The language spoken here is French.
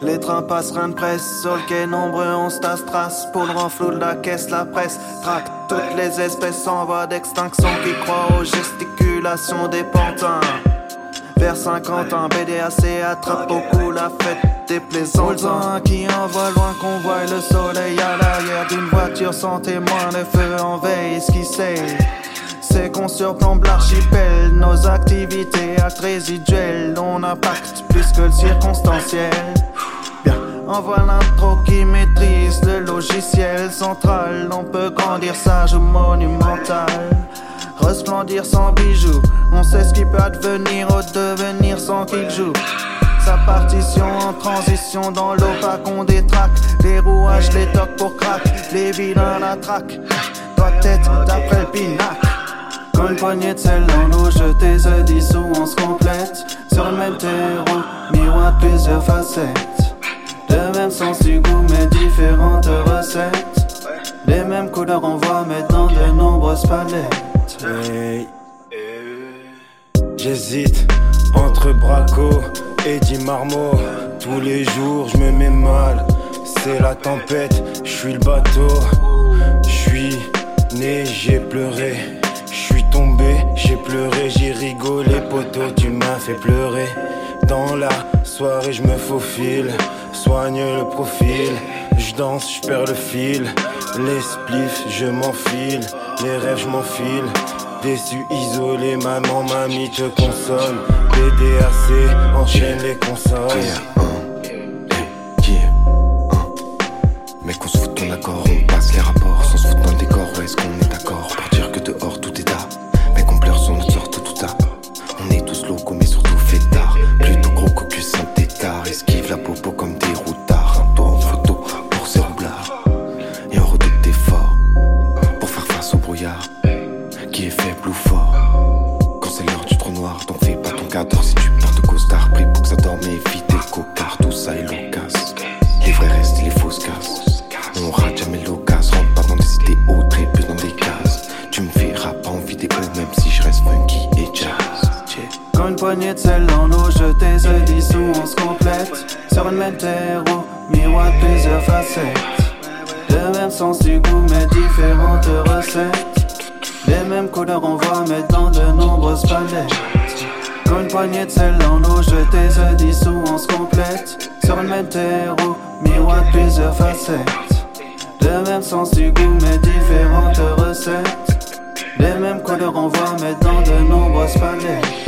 Les trains passent, rien de presse. Sur le quai, nombreux, on se tasse trace. Pour le renflou de la caisse, la presse traque. Toutes les espèces en voie d'extinction qui croient aux gesticulations des pantins. Vers 50 ans, BDAC attrape beaucoup la fête des plaisants qui envoie loin qu'on voit le soleil à l'arrière d'une voiture sans témoin. Le feu en veille, ce qui sait. C'est qu'on surplombe l'archipel, nos activités actes résiduelles, on impacte plus que le circonstanciel. Bien, envoie l'intro qui maîtrise le logiciel central, on peut grandir sage ou monumental. Resplendir sans bijoux, on sait ce qui peut advenir au devenir sans qu'il joue. Sa partition en transition dans l'opaque, on détraque les rouages, les tocs pour crack, les vilains la traque. Toi tête d'après le pinac. Une poignée de sel dans l'eau jetée se dissout, on se complète. Sur le même terreau, miroir plusieurs facettes. Le même sens du goût, mais différentes recettes. Les mêmes couleurs, on voit, mais dans de nombreuses palettes. J'hésite entre Braco et Di Marmo. Tous les jours, je me mets mal. C'est la tempête, je suis le bateau. Je suis né, j'ai pleuré. J'ai pleuré, j'ai rigolé, poteau, tu m'as fait pleurer. Dans la soirée, je me faufile, soigne le profil. Je danse, je perds le fil. Les spliffs, je m'enfile. Les rêves, je m'enfile. Déçu, isolé, maman, mamie te console. BDAC, enchaîne les consoles. Poignée de sel dans l'eau jetée se dissout, on se complète. Sur une même terreau, miroir plusieurs facettes. Le même sens du goût, mais différentes recettes. Les mêmes couleurs, on voit, mais dans de nombreuses palettes. Une poignée de sel dans l'eau jetée se dissout, on se complète. Sur une même terreau, miroir plusieurs facettes. Le même sens du goût, mais différentes recettes. Les mêmes couleurs, on voit, mais dans de nombreuses palettes.